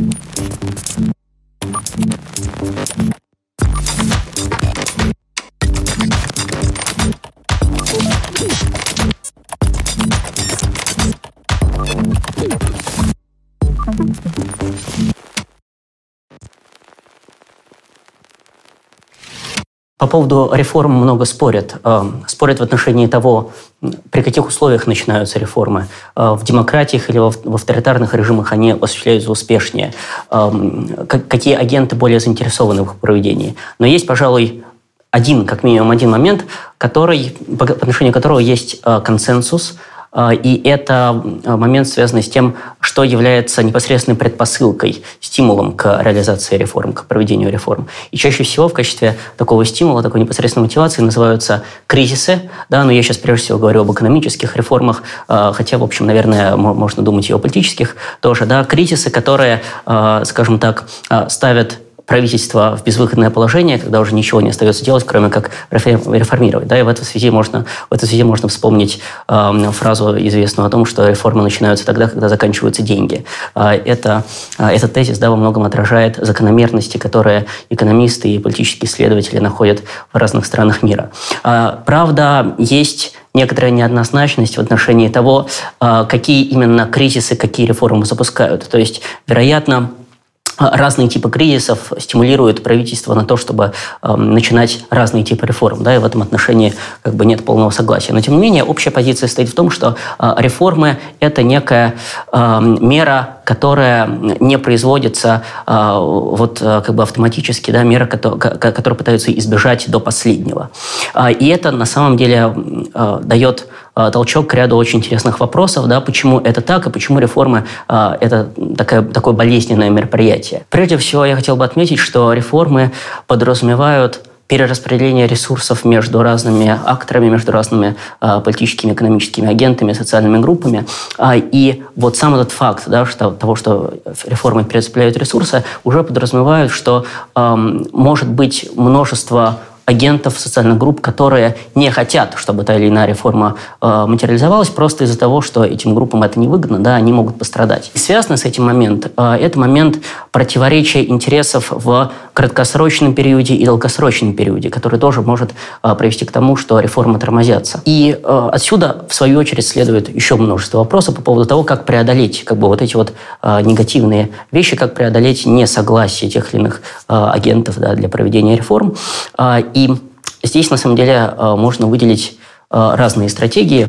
Mm-hmm. По поводу реформ много спорят. Э, спорят в отношении того, при каких условиях начинаются реформы. Э, в демократиях или в авторитарных режимах они осуществляются успешнее. Э, какие агенты более заинтересованы в их проведении. Но есть, пожалуй, один, как минимум один момент, который, по отношению которого есть консенсус – и это а, момент, связанный с тем, что является непосредственной предпосылкой, стимулом к реализации реформ, к проведению реформ. И чаще всего в качестве такого стимула, такой непосредственной мотивации называются кризисы. Да, но я сейчас прежде всего говорю об экономических реформах, а, хотя, в общем, наверное, можно думать и о политических тоже. Да, кризисы, которые, скажем так, ставят правительство в безвыходное положение, когда уже ничего не остается делать, кроме как реформировать. Да, и в этой связи можно, в этой связи можно вспомнить э, фразу известную о том, что реформы начинаются тогда, когда заканчиваются деньги. Э, это, э, этот тезис да, во многом отражает закономерности, которые экономисты и политические исследователи находят в разных странах мира. Э, правда, есть некоторая неоднозначность в отношении того, какие именно кризисы, какие реформы запускают. То есть, вероятно, разные типы кризисов стимулируют правительство на то, чтобы э, начинать разные типы реформ. Да, и в этом отношении как бы нет полного согласия. Но тем не менее, общая позиция стоит в том, что э, реформы – это некая э, мера, которая не производится э, вот э, как бы автоматически, да, мера, которая, которая пытаются избежать до последнего. Э, и это на самом деле э, дает толчок к ряду очень интересных вопросов, да, почему это так и почему реформы э, – это такое, такое болезненное мероприятие. Прежде всего, я хотел бы отметить, что реформы подразумевают перераспределение ресурсов между разными акторами, между разными э, политическими, экономическими агентами, социальными группами. А, и вот сам этот факт да, что, того, что реформы перераспределяют ресурсы, уже подразумевают, что э, может быть множество агентов социальных групп, которые не хотят, чтобы та или иная реформа э, материализовалась, просто из-за того, что этим группам это невыгодно, да, они могут пострадать. И связано с этим момент, э, это момент противоречия интересов в краткосрочном периоде и долгосрочном периоде, который тоже может э, привести к тому, что реформы тормозятся. И э, отсюда, в свою очередь, следует еще множество вопросов по поводу того, как преодолеть как бы, вот эти вот э, негативные вещи, как преодолеть несогласие тех или иных э, агентов да, для проведения реформ. Э, и здесь, на самом деле, э, можно выделить э, разные стратегии.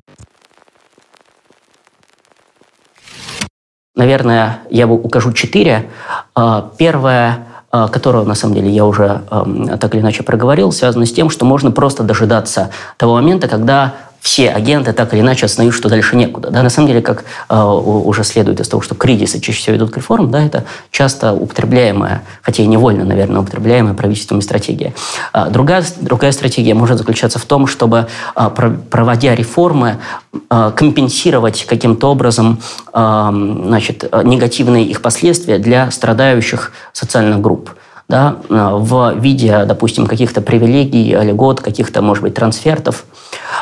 Наверное, я укажу четыре. Э, первое которого, на самом деле, я уже так или иначе проговорил, связано с тем, что можно просто дожидаться того момента, когда все агенты так или иначе осознают, что дальше некуда. Да, на самом деле, как э, уже следует из того, что кризисы чаще всего ведут к реформам, да, это часто употребляемая, хотя и невольно, наверное, употребляемая правительством стратегия. А другая, другая стратегия может заключаться в том, чтобы, э, проводя реформы, э, компенсировать каким-то образом э, значит, негативные их последствия для страдающих социальных групп да, в виде, допустим, каких-то привилегий, льгот, каких-то, может быть, трансфертов.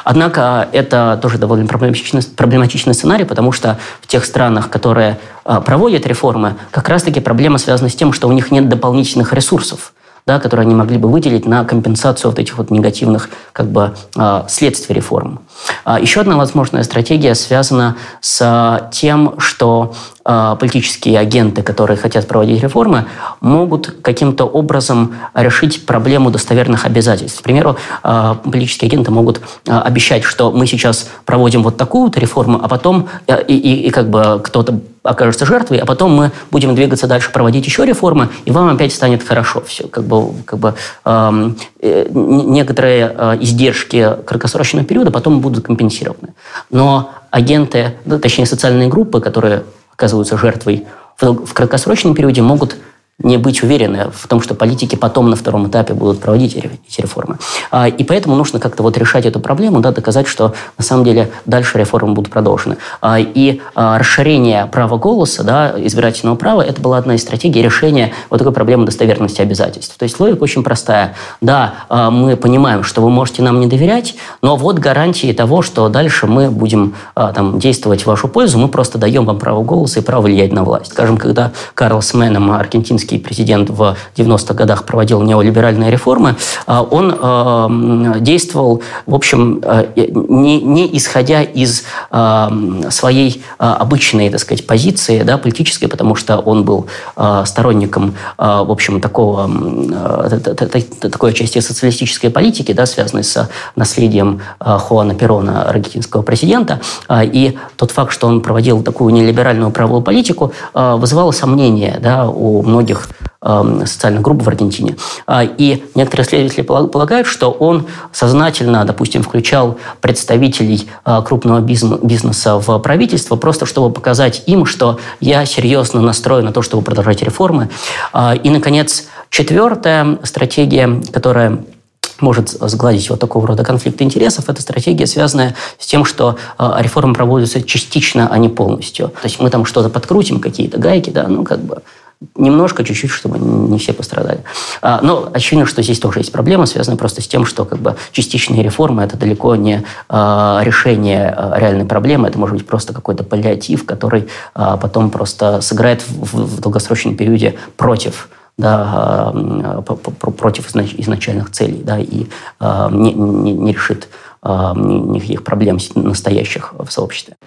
Однако это тоже довольно проблематичный, проблематичный сценарий, потому что в тех странах, которые а, проводят реформы, как раз-таки проблема связана с тем, что у них нет дополнительных ресурсов да, которые они могли бы выделить на компенсацию вот этих вот негативных как бы, а, следствий реформ. А, еще одна возможная стратегия связана с тем, что политические агенты, которые хотят проводить реформы, могут каким-то образом решить проблему достоверных обязательств. К примеру, политические агенты могут обещать, что мы сейчас проводим вот такую-то реформу, а потом и, и, и как бы кто-то окажется жертвой, а потом мы будем двигаться дальше, проводить еще реформы, и вам опять станет хорошо все. Как бы, как бы, э, некоторые э, издержки краткосрочного периода потом будут компенсированы. Но агенты, точнее социальные группы, которые оказываются жертвой. В, краткосрочном периоде, могут не быть уверены в том, что политики потом на втором этапе будут проводить эти реформы. А, и поэтому нужно как-то вот решать эту проблему, да, доказать, что на самом деле дальше реформы будут продолжены. А, и а, расширение права голоса, да, избирательного права, это была одна из стратегий решения вот такой проблемы достоверности обязательств. То есть логика очень простая. Да, мы понимаем, что вы можете нам не доверять, но вот гарантии того, что дальше мы будем там, действовать в вашу пользу, мы просто даем вам право голоса и право влиять на власть. Скажем, когда Карлос Менем, аргентинский американский президент в 90-х годах проводил неолиберальные реформы, а, он э, действовал, в общем, э, не, не исходя из своей обычной, так сказать, позиции да, политической, потому что он был сторонником, в общем, такого, такой части социалистической политики, да, связанной с наследием Хуана Перона, аргентинского президента. И тот факт, что он проводил такую нелиберальную правовую политику, вызывало сомнения да, у многих некоторых эм, социальных групп в Аргентине. А, и некоторые исследователи полагают, что он сознательно, допустим, включал представителей а, крупного бизнеса в правительство, просто чтобы показать им, что я серьезно настроен на то, чтобы продолжать реформы. А, и, наконец, четвертая стратегия, которая может сгладить вот такого рода конфликты интересов, это стратегия, связанная с тем, что реформы проводятся частично, а не полностью. То есть мы там что-то подкрутим, какие-то гайки, да, ну как бы Немножко, чуть-чуть, чтобы не все пострадали. А, но очевидно, что здесь тоже есть проблема, связанная просто с тем, что как бы, частичные реформы – это далеко не а, решение а, реальной проблемы, это может быть просто какой-то паллиатив, который потом просто сыграет в, долгосрочном периоде против да, против изначальных целей да, и не, не, не решит никаких проблем настоящих в сообществе.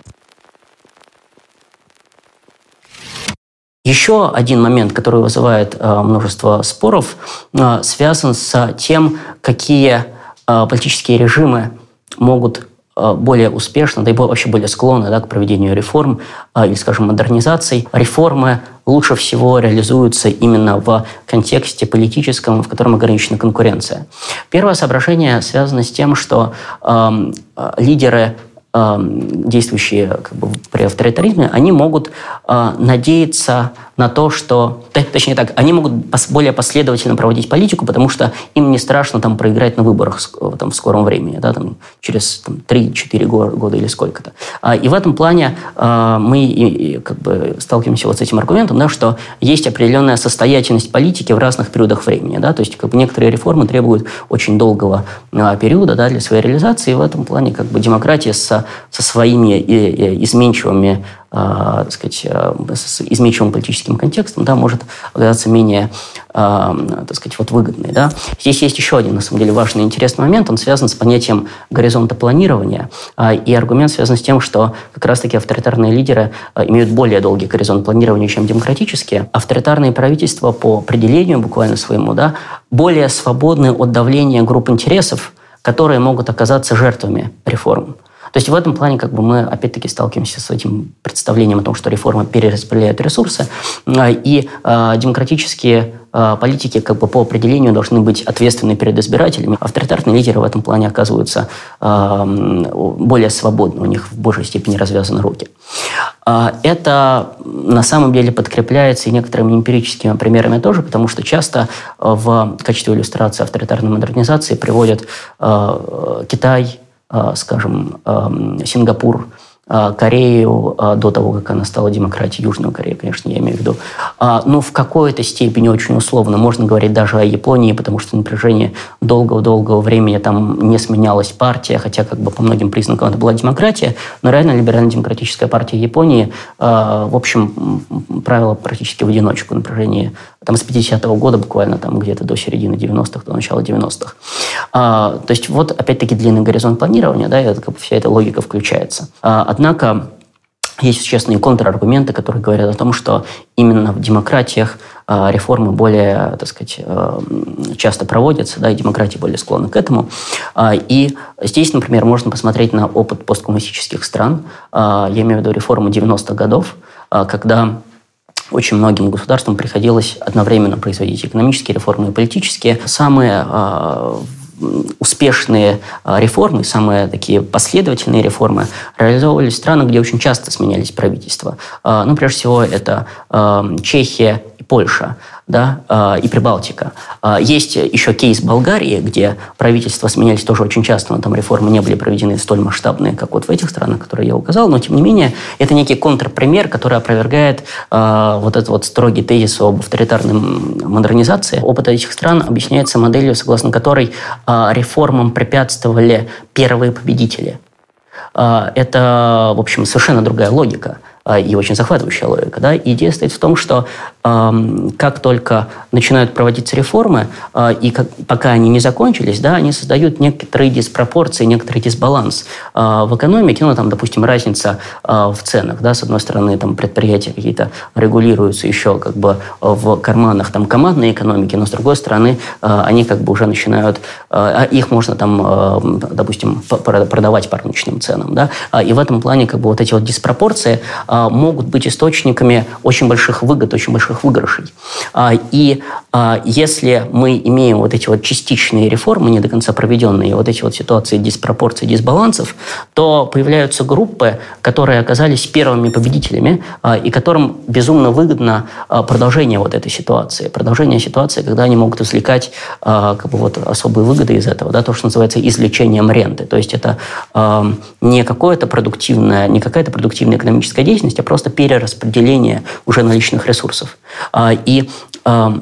Еще один момент, который вызывает э, множество споров, э, связан с тем, какие э, политические режимы могут более успешно, да и вообще более склонны да, к проведению реформ или, скажем, модернизаций. Реформы лучше всего реализуются именно в контексте политическом, в котором ограничена конкуренция. Первое соображение связано с тем, что э, лидеры действующие как бы, при авторитаризме, они могут э, надеяться на то, что... Точнее так, они могут более последовательно проводить политику, потому что им не страшно там проиграть на выборах там, в скором времени, да, там, через там, 3-4 года или сколько-то. А, и в этом плане а, мы и, и, как бы сталкиваемся вот с этим аргументом, да, что есть определенная состоятельность политики в разных периодах времени. Да, то есть как бы, некоторые реформы требуют очень долгого а, периода да, для своей реализации, и в этом плане как бы, демократия со, своими изменчивыми э, так сказать, э, с изменчивым политическим контекстом, да, может оказаться менее, э, так сказать, вот выгодной. Да. Здесь есть еще один, на самом деле, важный интересный момент. Он связан с понятием горизонта планирования. Э, и аргумент связан с тем, что как раз-таки авторитарные лидеры э, имеют более долгий горизонт планирования, чем демократические. Авторитарные правительства по определению буквально своему да, более свободны от давления групп интересов, которые могут оказаться жертвами реформ. То есть в этом плане как бы мы опять-таки сталкиваемся с этим представлением о том, что реформа перераспределяет ресурсы, а, и э, демократические э, политики как бы по определению должны быть ответственны перед избирателями. Авторитарные лидеры в этом плане оказываются более свободны, у них в большей степени развязаны руки. Это на самом деле подкрепляется и некоторыми эмпирическими примерами тоже, потому что часто в качестве иллюстрации авторитарной модернизации приводят Китай, а, скажем, Сингапур, а, Корею а, до того, как она стала демократией, Южную Корею, конечно, я имею в виду. Но ну, в какой-то степени очень условно можно говорить даже о Японии, потому что напряжение долгого-долгого времени там не сменялась партия, хотя как бы по многим признакам это была демократия, но реально либерально-демократическая партия Японии, в общем, правила практически в одиночку напряжение там с 50-го года буквально там где-то до середины 90-х, до начала 90-х. А, то есть вот опять-таки длинный горизонт планирования, да, это, как бы, вся эта логика включается. А, однако есть существенные контраргументы, которые говорят о том, что именно в демократиях а, реформы более, так сказать, часто проводятся, да, и демократии более склонны к этому. И здесь, например, можно посмотреть на опыт посткоммунистических стран. Я имею в виду реформы 90-х годов, когда очень многим государствам приходилось одновременно производить экономические реформы и политические. Самые успешные а, реформы, самые такие последовательные реформы реализовывались в странах, где очень часто сменялись правительства. Ну, прежде всего, это Чехия и Польша, да, э, и Прибалтика. Э, есть еще кейс Болгарии, где правительства сменялись тоже очень часто, но там реформы не были проведены столь масштабные, как вот в этих странах, которые я указал, но тем не менее это некий контрпример, который опровергает вот этот вот строгий тезис об авторитарной модернизации. Опыт этих стран объясняется моделью, согласно которой реформам препятствовали первые победители. Это, в общем, совершенно другая логика – и очень захватывающая логика. Да? Идея стоит в том, что э, как только начинают проводиться реформы, э, и как, пока они не закончились, да, они создают некоторые диспропорции, некоторый дисбаланс э, в экономике. Ну, там, допустим, разница э, в ценах. Да? С одной стороны, там, предприятия какие-то регулируются еще как бы в карманах там, командной экономики, но с другой стороны, они как бы уже начинают, их можно там, допустим, продавать по рыночным ценам. Да? И в этом плане как бы вот эти вот диспропорции а, могут быть источниками очень больших выгод, очень больших выигрышей. А, и а, если мы имеем вот эти вот частичные реформы, не до конца проведенные, вот эти вот ситуации диспропорций, дисбалансов, то появляются группы, которые оказались первыми победителями, и которым безумно выгодно продолжение вот этой ситуации. Продолжение ситуации, когда они могут извлекать как бы вот особые выгоды из этого, да, то, что называется извлечением ренты. То есть это не какое-то продуктивное, не какая-то продуктивная экономическая деятельность, а просто перераспределение уже наличных ресурсов. А, и а,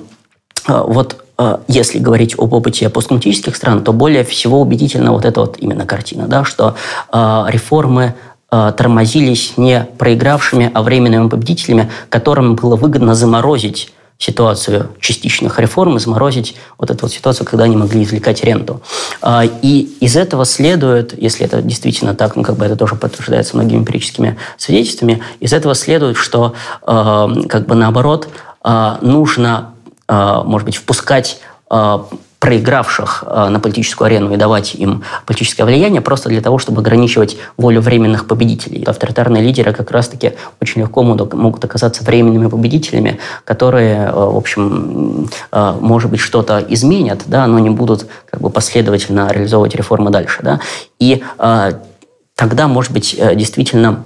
а, вот если говорить об опыте посткоммунистических стран, то более всего убедительна вот эта вот именно картина, да, что реформы тормозились не проигравшими, а временными победителями, которым было выгодно заморозить ситуацию частичных реформ и заморозить вот эту вот ситуацию, когда они могли извлекать ренту. А, и из этого следует, если это действительно так, ну как бы это тоже подтверждается многими эмпирическими свидетельствами, из этого следует, что а, как бы наоборот а, нужно, может быть, впускать проигравших э, на политическую арену и давать им политическое влияние просто для того, чтобы ограничивать волю временных победителей. Авторитарные лидеры как раз-таки очень легко могут оказаться временными победителями, которые, э, в общем, э, может быть, что-то изменят, да, но не будут как бы последовательно реализовывать реформы дальше. Да. И тогда, может быть, действительно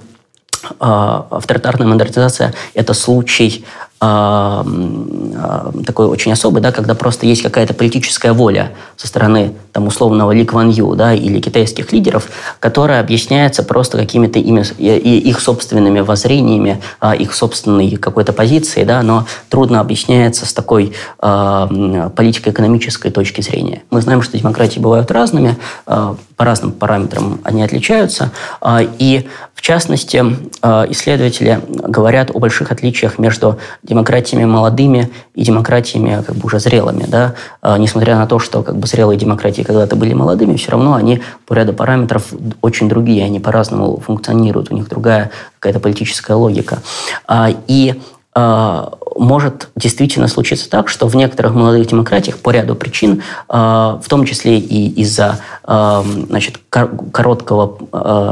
авторитарная модернизация – это случай такой очень особый, да, когда просто есть какая-то политическая воля со стороны там, условного Ли Кван Ю да, или китайских лидеров, которая объясняется просто какими-то ими, их собственными воззрениями, а, их собственной какой-то позицией, да, но трудно объясняется с такой э, политико-экономической точки зрения. Мы знаем, что демократии бывают разными, э, по разным параметрам они отличаются, э, и в частности э, исследователи говорят о больших отличиях между демократиями молодыми и демократиями как бы уже зрелыми. Да? А, несмотря на то, что как бы зрелые демократии когда-то были молодыми, все равно они по ряду параметров очень другие, они по-разному функционируют, у них другая какая-то политическая логика. А, и а, может действительно случиться так, что в некоторых молодых демократиях по ряду причин, а, в том числе и из-за а, значит, короткого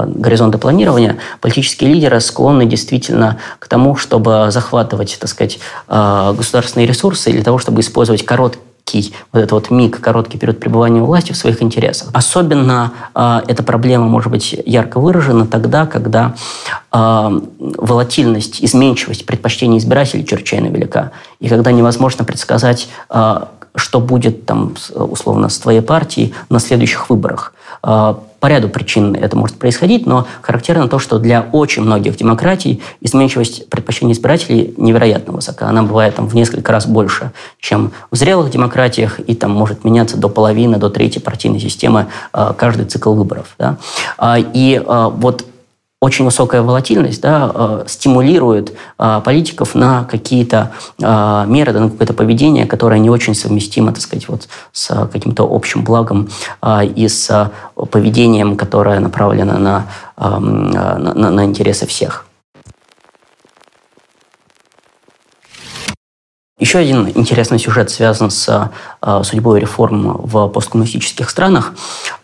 горизонта планирования, политические лидеры склонны действительно к тому, чтобы захватывать, так сказать, государственные ресурсы для того, чтобы использовать короткие короткий, вот этот вот миг, короткий период пребывания у власти в своих интересах. Особенно э, эта проблема может быть ярко выражена тогда, когда э, волатильность, изменчивость предпочтений избирателей чрезвычайно велика, и когда невозможно предсказать, э, что будет там условно с твоей партией на следующих выборах. А, по ряду причин это может происходить, но характерно то, что для очень многих демократий изменчивость предпочтений избирателей невероятно высока. Она бывает там в несколько раз больше, чем в зрелых демократиях, и там может меняться до половины, до трети партийной системы а, каждый цикл выборов. Да? А, и вот очень высокая волатильность да, э, стимулирует э, политиков на какие-то э, меры, да, на какое-то поведение, которое не очень совместимо, так сказать, вот с каким-то общим благом и с поведением, которое направлено на, на, на интересы всех. Еще один интересный сюжет связан с э, судьбой реформ в посткоммунистических странах.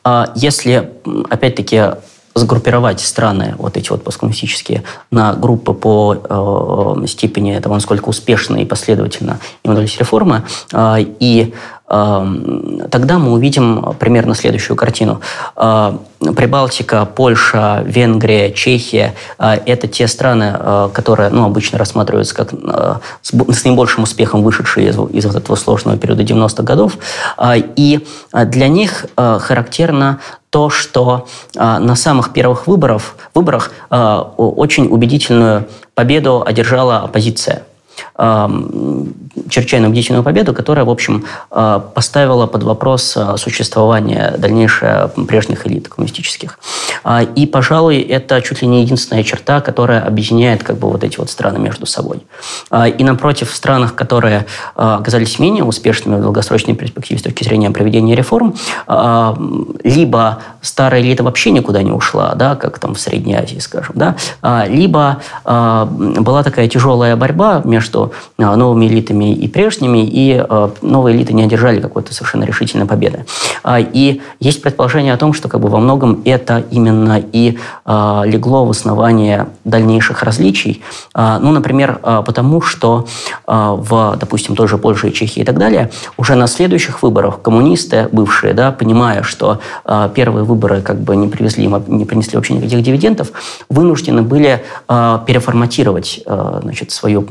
Э, если, опять-таки, сгруппировать страны, вот эти вот посткоммунистические, на группы по э, степени того, насколько успешно и последовательно им удались реформы, э, и тогда мы увидим примерно следующую картину. Прибалтика, Польша, Венгрия, Чехия – это те страны, которые ну, обычно рассматриваются как с наибольшим успехом вышедшие из, из вот этого сложного периода 90-х годов. И для них характерно то, что на самых первых выборах, выборах очень убедительную победу одержала оппозиция чрезвычайно убедительную победу, которая, в общем, а, поставила под вопрос а, существование дальнейшее прежних элит коммунистических. А, и, пожалуй, это чуть ли не единственная черта, которая объединяет как бы вот эти вот страны между собой. И напротив, в странах, которые оказались менее успешными в долгосрочной перспективе с точки зрения проведения реформ, либо старая элита вообще никуда не ушла, да, как там в Средней Азии, скажем, да, либо была такая тяжелая борьба между новыми элитами и прежними, и э, новые элиты не одержали какой-то совершенно решительной победы. А, и есть предположение о том, что как бы во многом это именно и легло в основание дальнейших различий. А, ну, например, потому что в, допустим, той же Польше и Чехии и так далее, уже на следующих выборах коммунисты, бывшие, да, понимая, что первые выборы как бы не привезли, не принесли вообще никаких дивидендов, вынуждены были переформатировать значит, свою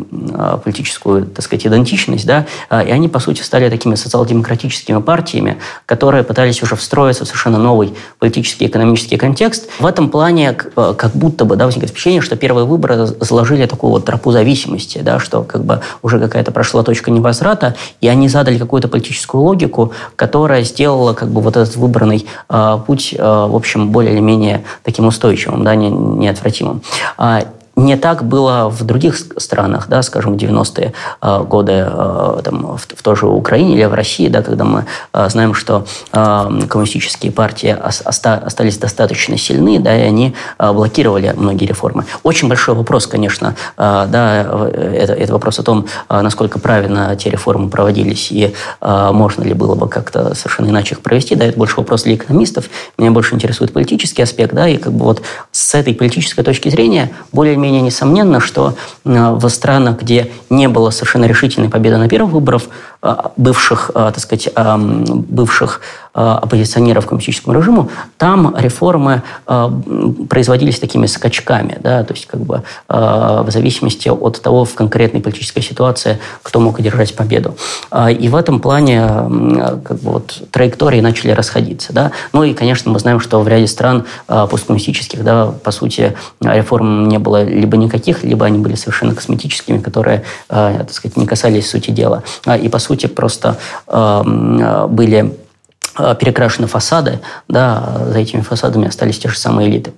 политическую, так сказать, идентичность, да, а, и они, по сути, стали такими социал-демократическими партиями, которые пытались уже встроиться в совершенно новый политический и экономический контекст. В этом плане а, как будто бы да, возникает впечатление, что первые выборы заложили такую вот тропу зависимости, да, что как бы уже какая-то прошла точка невозврата, и они задали какую-то политическую логику, которая сделала как бы вот этот выбранный э, путь, э, в общем, более или менее таким устойчивым, да, не, неотвратимым. Не так было в других странах, да, скажем, в 90-е э, годы э, там, в, в той же Украине или в России, да, когда мы э, знаем, что коммунистические партии остались достаточно сильны, да, и они блокировали многие реформы. Очень большой вопрос, конечно, да, это, это вопрос о том, насколько правильно те реформы проводились и можно ли было бы как-то совершенно иначе их провести, да, это больше вопрос для экономистов. Меня больше интересует политический аспект, да, и как бы вот с этой политической точки зрения более-менее менее несомненно, что э, в странах, где не было совершенно решительной победы на первых выборах, э, бывших, э, так сказать, бывших оппозиционеров к коммунистическому режиму, там реформы производились такими скачками, да, то есть как бы в зависимости от того, в конкретной политической ситуации, кто мог одержать победу. И в этом плане как бы вот траектории начали расходиться. Да. Ну и, конечно, мы знаем, что в ряде стран посткоммунистических, да, по сути, реформ не было либо никаких, либо они были совершенно косметическими, которые, э, так сказать, не касались сути дела. А, и, по сути, просто э, были э, перекрашены фасады, да, за этими фасадами остались те же самые элиты.